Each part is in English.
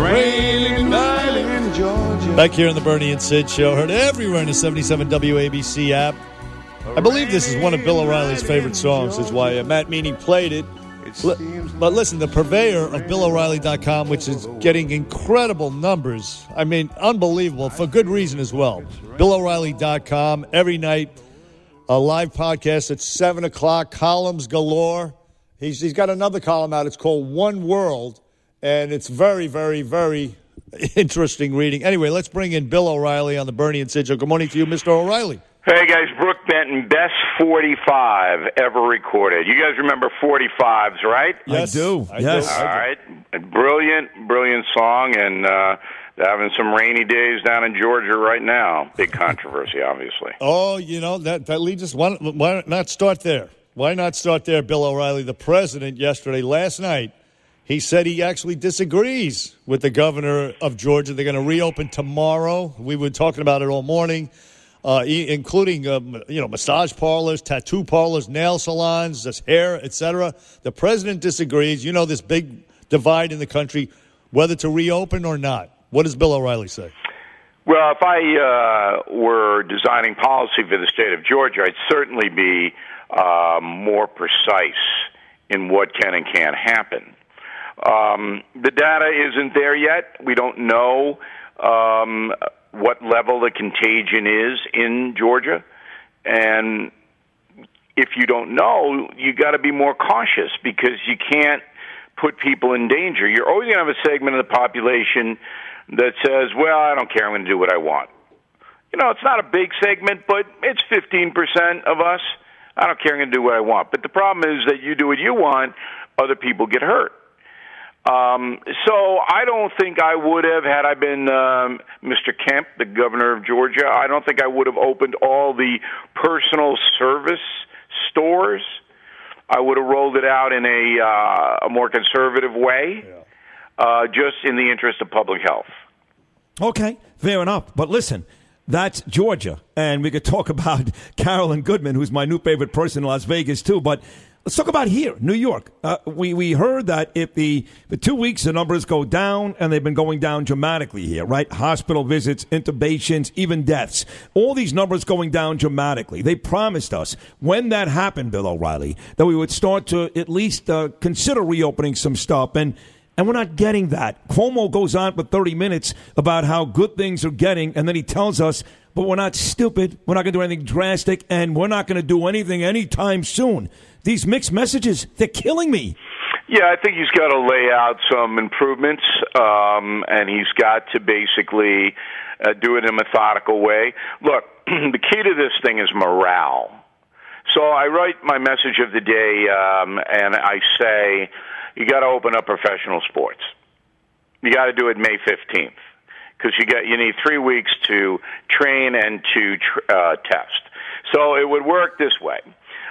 rainy night in Georgia. Back here on the Bernie and Sid show, heard everywhere in the 77 WABC app. I believe this is one of Bill O'Reilly's favorite songs, is why uh, Matt Meany played it. But listen, the purveyor of BillO'Reilly.com, which is getting incredible numbers. I mean, unbelievable for good reason as well. BillO'Reilly.com every night, a live podcast at seven o'clock, columns galore. He's he's got another column out. It's called One World, and it's very, very, very interesting reading. Anyway, let's bring in Bill O'Reilly on the Bernie and Sid show. Good morning to you, Mr. O'Reilly. Hey guys, Brook Benton, best 45 ever recorded. You guys remember 45s, right? Yes, do. I Yes. All right. Brilliant, brilliant song, and uh, having some rainy days down in Georgia right now. Big controversy, obviously. Oh, you know that that leads us. Why, why not start there? Why not start there, Bill O'Reilly? The president yesterday, last night, he said he actually disagrees with the governor of Georgia. They're going to reopen tomorrow. We were talking about it all morning, uh, including um, you know massage parlors, tattoo parlors, nail salons, just hair, etc. The president disagrees. You know this big divide in the country, whether to reopen or not. What does Bill O'Reilly say? Well, if I uh, were designing policy for the state of Georgia, I'd certainly be uh, more precise in what can and can't happen. Um, the data isn't there yet. We don't know um, what level the contagion is in Georgia, and if you don't know, you got to be more cautious because you can't put people in danger. You're always going to have a segment of the population that says, "Well, I don't care. I'm going to do what I want." You know, it's not a big segment, but it's 15% of us. I don't care. I'm going to do what I want. But the problem is that you do what you want, other people get hurt. Um, so I don't think I would have had I been um, Mr. Kemp, the governor of Georgia. I don't think I would have opened all the personal service stores. I would have rolled it out in a uh, a more conservative way, uh, just in the interest of public health. Okay, fair enough. But listen, that's Georgia, and we could talk about Carolyn Goodman, who's my new favorite person in Las Vegas too. But let's talk about here, New York. Uh, we we heard that if the the two weeks the numbers go down, and they've been going down dramatically here, right? Hospital visits, intubations, even deaths. All these numbers going down dramatically. They promised us when that happened, Bill O'Reilly, that we would start to at least uh, consider reopening some stuff and. And we're not getting that. Cuomo goes on for 30 minutes about how good things are getting, and then he tells us, but we're not stupid. We're not going to do anything drastic, and we're not going to do anything anytime soon. These mixed messages, they're killing me. Yeah, I think he's got to lay out some improvements, um, and he's got to basically uh, do it in a methodical way. Look, the key to this thing is morale. So I write my message of the day, um, and I say, you got to open up professional sports. You got to do it May fifteenth because you got you need three weeks to train and to uh, test. So it would work this way.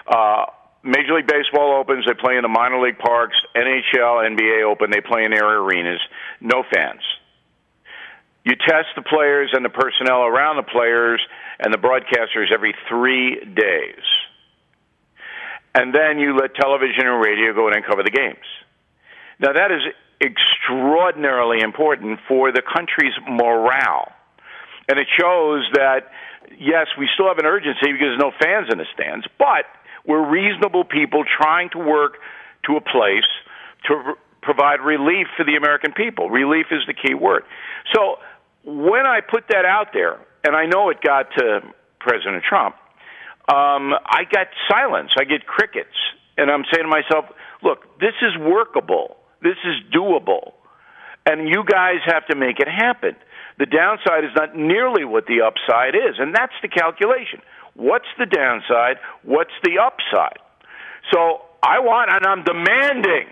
Uh, Major League Baseball opens, they play in the minor league parks. NHL, NBA open, they play in their arenas. No fans. You test the players and the personnel around the players and the broadcasters every three days. And then you let television and radio go in and cover the games. Now, that is extraordinarily important for the country's morale. And it shows that, yes, we still have an urgency because there's no fans in the stands, but we're reasonable people trying to work to a place to provide relief for the American people. Relief is the key word. So when I put that out there, and I know it got to President Trump, um, I got silence. I get crickets. And I'm saying to myself, look, this is workable. This is doable. And you guys have to make it happen. The downside is not nearly what the upside is. And that's the calculation. What's the downside? What's the upside? So I want, and I'm demanding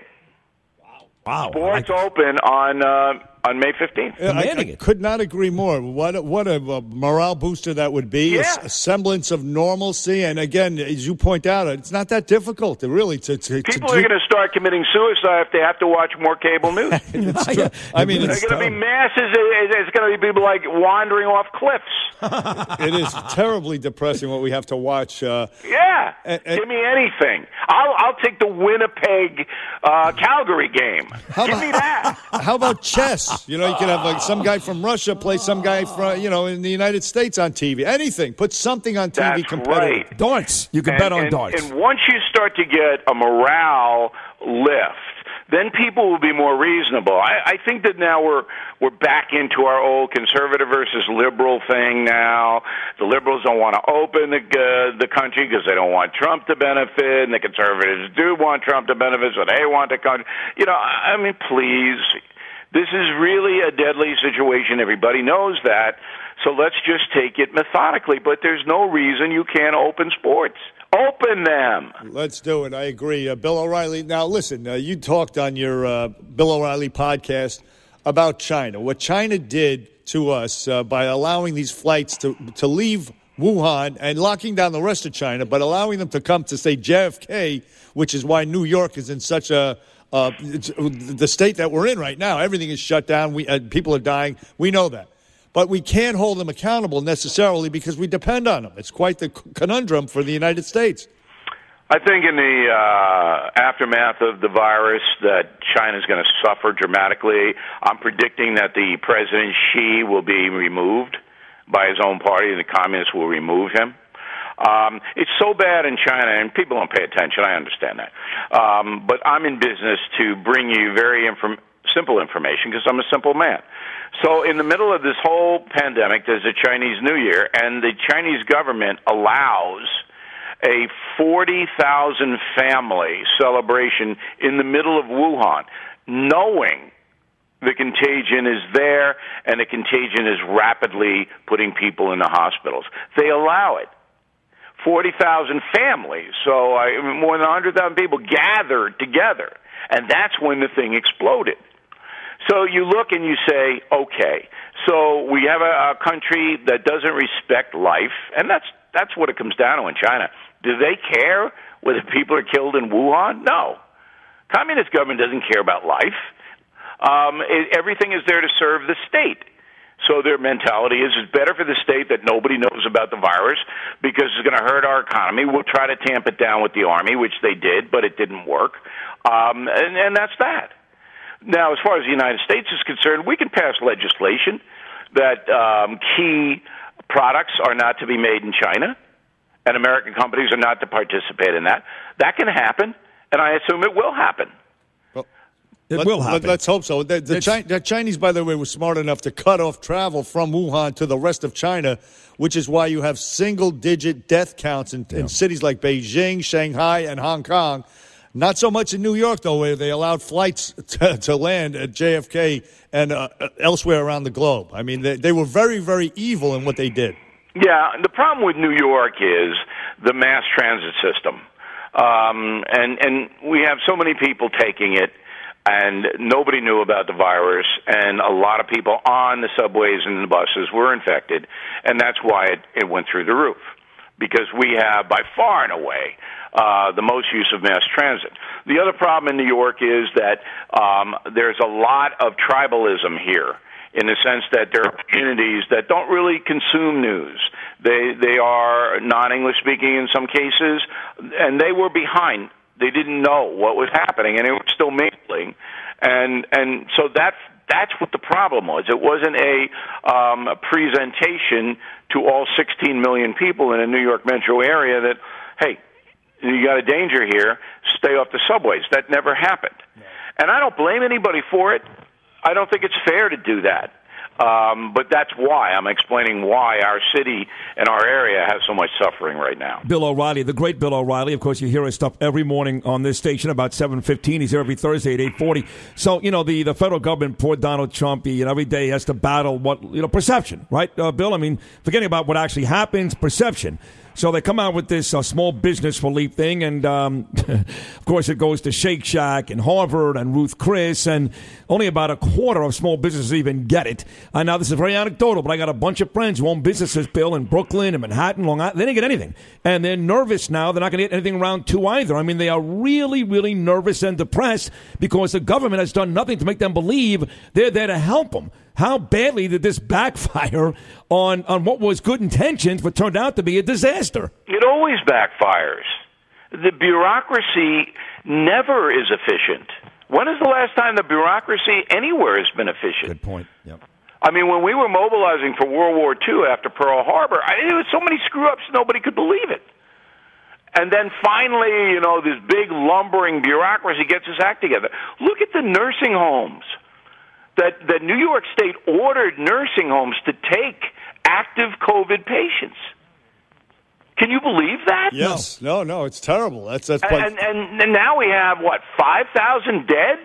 Wow. sports open on uh, on May 15th. I, I could not agree more. What a, what a, uh, morale booster that would be. Yeah. A, semblance of normalcy, and again, as you point out, it's not that difficult. To really, to, to People to are do- going to start committing suicide if they have to watch more cable news. It's true. I mean, There's it's, going to be masses. it- It's going to be people like wandering off cliffs. it is terribly depressing what we have to watch. Uh, Yeah, And- and- give me anything. I'll I'll take the Winnipeg uh, Calgary game. How give about- me that. how about chess? You know, you could have like some guy from Russia play some guy from you know in the United States on TV. Anything. Put something on TV That's competitive. right. Darts. You can and, bet on and- darts. And once you start to get a morale lift, then people will be more reasonable. I, I think that now we're we're back into our old conservative versus liberal thing. Now the liberals don't want to open the uh, the country because they don't want Trump to benefit, and the conservatives do want Trump to benefit, so they want the country. You know, I mean, please. This is really a deadly situation. Everybody knows that. So let's just take it methodically. But there's no reason you can't open sports. Open them. Let's do it. I agree. Uh, Bill O'Reilly. Now, listen, uh, you talked on your uh, Bill O'Reilly podcast about China. What China did to us uh, by allowing these flights to, to leave Wuhan and locking down the rest of China, but allowing them to come to, say, JFK, which is why New York is in such a. Uh, it's, the state that we're in right now, everything is shut down. We, uh, people are dying. We know that. But we can't hold them accountable necessarily because we depend on them. It's quite the conundrum for the United States. I think in the uh, aftermath of the virus that China's going to suffer dramatically. I'm predicting that the President Xi will be removed by his own party, and the communists will remove him. Um, it's so bad in China, and people don't pay attention. I understand that, um, but I'm in business to bring you very inform- simple information because I'm a simple man. So, in the middle of this whole pandemic, there's a Chinese New Year, and the Chinese government allows a 40,000 family celebration in the middle of Wuhan, knowing the contagion is there and the contagion is rapidly putting people in the hospitals. They allow it. 40,000 families, so I, more than 100,000 people gathered together, and that's when the thing exploded. So you look and you say, okay, so we have a, a country that doesn't respect life, and that's that's what it comes down to in China. Do they care whether people are killed in Wuhan? No. Communist government doesn't care about life. Um, it, everything is there to serve the state. So their mentality is it's better for the state that nobody knows about the virus because it's going to hurt our economy. We'll try to tamp it down with the army, which they did, but it didn't work. Um, and, and that's that. Now, as far as the United States is concerned, we can pass legislation that um, key products are not to be made in China, and American companies are not to participate in that. That can happen, and I assume it will happen. It let, will happen. Let, us hope so. The, the, Chi- the Chinese, by the way, were smart enough to cut off travel from Wuhan to the rest of China, which is why you have single digit death counts in, in cities like Beijing, Shanghai, and Hong Kong. Not so much in New York, though, where they allowed flights to, to land at JFK and uh, elsewhere around the globe. I mean, they, they were very, very evil in what they did. Yeah, the problem with New York is the mass transit system, um, and and we have so many people taking it, and nobody knew about the virus, and a lot of people on the subways and the buses were infected, and that's why it, it went through the roof, because we have by far and away uh, the most use of mass transit. The other problem in New York is that um, there's a lot of tribalism here in the sense that there are communities that don't really consume news. They they are non-English speaking in some cases, and they were behind. They didn't know what was happening, and it was still mingling, and and so that's that's what the problem was. It wasn't a, um, a presentation to all 16 million people in a New York metro area that, hey, you got a danger here. Stay off the subways. That never happened, and I don't blame anybody for it. I don't think it's fair to do that. Um, but that's why I'm explaining why our city and our area has so much suffering right now. Bill O'Reilly, the great Bill O'Reilly. Of course, you hear his stuff every morning on this station about seven fifteen. He's here every Thursday at eight forty. So you know the, the federal government, poor Donald Trump, he, you know, every day has to battle what you know perception, right, uh, Bill? I mean, forgetting about what actually happens, perception. So they come out with this uh, small business relief thing, and um, of course it goes to Shake Shack and Harvard and Ruth Chris, and only about a quarter of small businesses even get it. And now this is very anecdotal, but I got a bunch of friends who own businesses, Bill, in Brooklyn and Manhattan, Long Island. They didn't get anything, and they're nervous now. They're not going to get anything round two either. I mean, they are really, really nervous and depressed because the government has done nothing to make them believe they're there to help them. How badly did this backfire on, on what was good intentions but turned out to be a disaster? It always backfires. The bureaucracy never is efficient. When is the last time the bureaucracy anywhere has been efficient? Good point. Yep. I mean, when we were mobilizing for World War II after Pearl Harbor, I, there was so many screw ups nobody could believe it. And then finally, you know, this big lumbering bureaucracy gets its act together. Look at the nursing homes. That that New York State ordered nursing homes to take active COVID patients. Can you believe that? Yes. No, no, it's terrible. That's that's quite, And, and and now we have what five thousand dead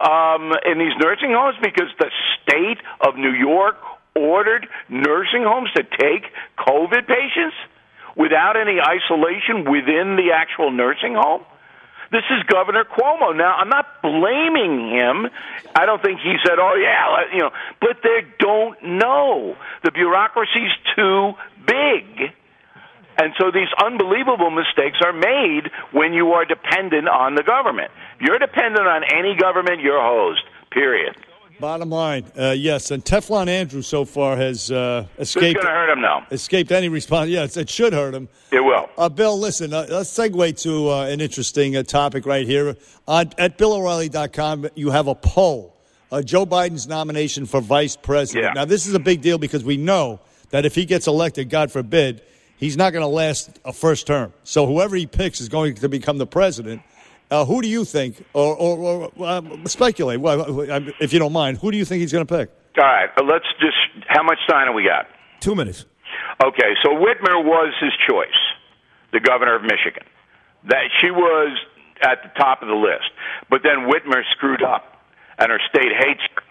um, in these nursing homes because the state of New York ordered nursing homes to take COVID patients without any isolation within the actual nursing home. This is Governor Cuomo. Now, I'm not blaming him. I don't think he said, "Oh yeah," you know, but they don't know. The bureaucracy's too big. And so these unbelievable mistakes are made when you are dependent on the government. You're dependent on any government, you're hosed. Period. Bottom line. Uh, yes, and Teflon Andrew so far has uh, escaped going to hurt him now. escaped any response. Yes, it should hurt him. It will. Uh, Bill, listen, uh, let's segue to uh, an interesting uh, topic right here. On, at BillO'Reilly.com, you have a poll. Uh, Joe Biden's nomination for vice president. Yeah. Now, this is a big deal because we know that if he gets elected, God forbid, he's not going to last a first term. So whoever he picks is going to become the president. Uh, who do you think, or, or, or uh, speculate, well, if you don't mind, who do you think he's going to pick? All right. uh, Let's just. How much time have we got? Two minutes. Okay. So Whitmer was his choice, the governor of Michigan. That she was at the top of the list, but then Whitmer screwed up, and her state hates her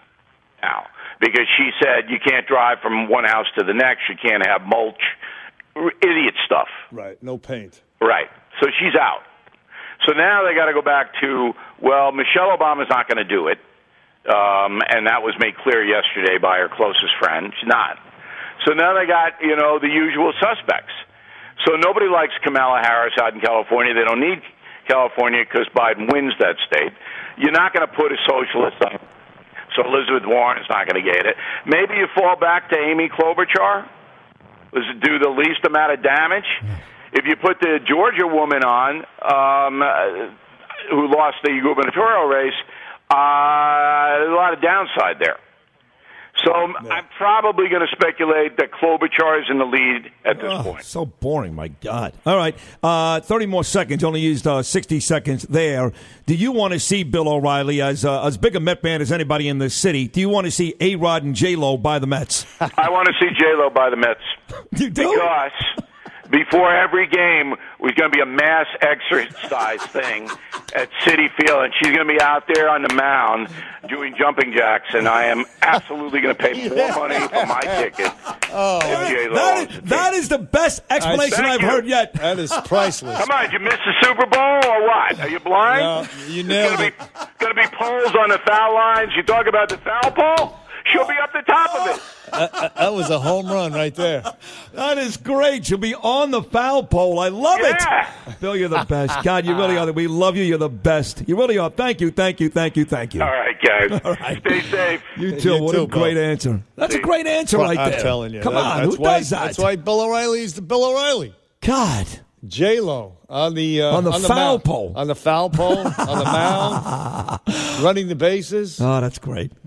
now because she said you can't drive from one house to the next. You can't have mulch. Idiot stuff. Right, no paint. Right. So she's out. So now they got to go back to well, Michelle Obama's not going to do it, um, and that was made clear yesterday by her closest friend. She's not. So now they got you know the usual suspects. So nobody likes Kamala Harris out in California. They don't need California because Biden wins that state. You're not going to put a socialist on. So Elizabeth Warren is not going to get it. Maybe you fall back to Amy Klobuchar. Do the least amount of damage? If you put the Georgia woman on, um, uh, who lost the gubernatorial race, uh, there's a lot of downside there. So I'm probably going to speculate that Klobuchar is in the lead at this Oh, point. so boring, my God. All right. Uh, 30 more seconds. Only used uh, 60 seconds there. Do you want to see Bill O'Reilly as uh, as big a Met fan as anybody in the city? Do you want to see A Rod and J Lo buy the Mets? I want to see J Lo buy the Mets you do? because before every game was going to be a mass exercise thing at Citi Field, and she's going to be out there on the mound doing jumping jacks, and I am absolutely going to pay more money for my ticket. Oh, if J-Lo That owns is, the team. that is the best explanation I've you. heard yet. That is priceless. Come on, did you miss the Super Bowl or what? Are you blind? No, you nailed Gonna it. be, gonna be poles on the foul lines. You talk about the foul pole? She'll be up the top of it. That was a home run right there. That is great. She'll be on the foul pole. I love Yeah. it. Bill, you're the best. God, you really are. We love you. You're the best. You really are. Thank you. Thank you. Thank you. Thank you. All right, guys. All right. Stay safe. You too. You what too, a great Bill. answer. That's a great answer right I'm there. telling you. Come That- on. That's Who why, does that? That's why Bill O'Reilly is the Bill O'Reilly. God. J Lo on the uh, On the foul mound. pole. on the foul pole on the mound, running the bases. Oh, that's great.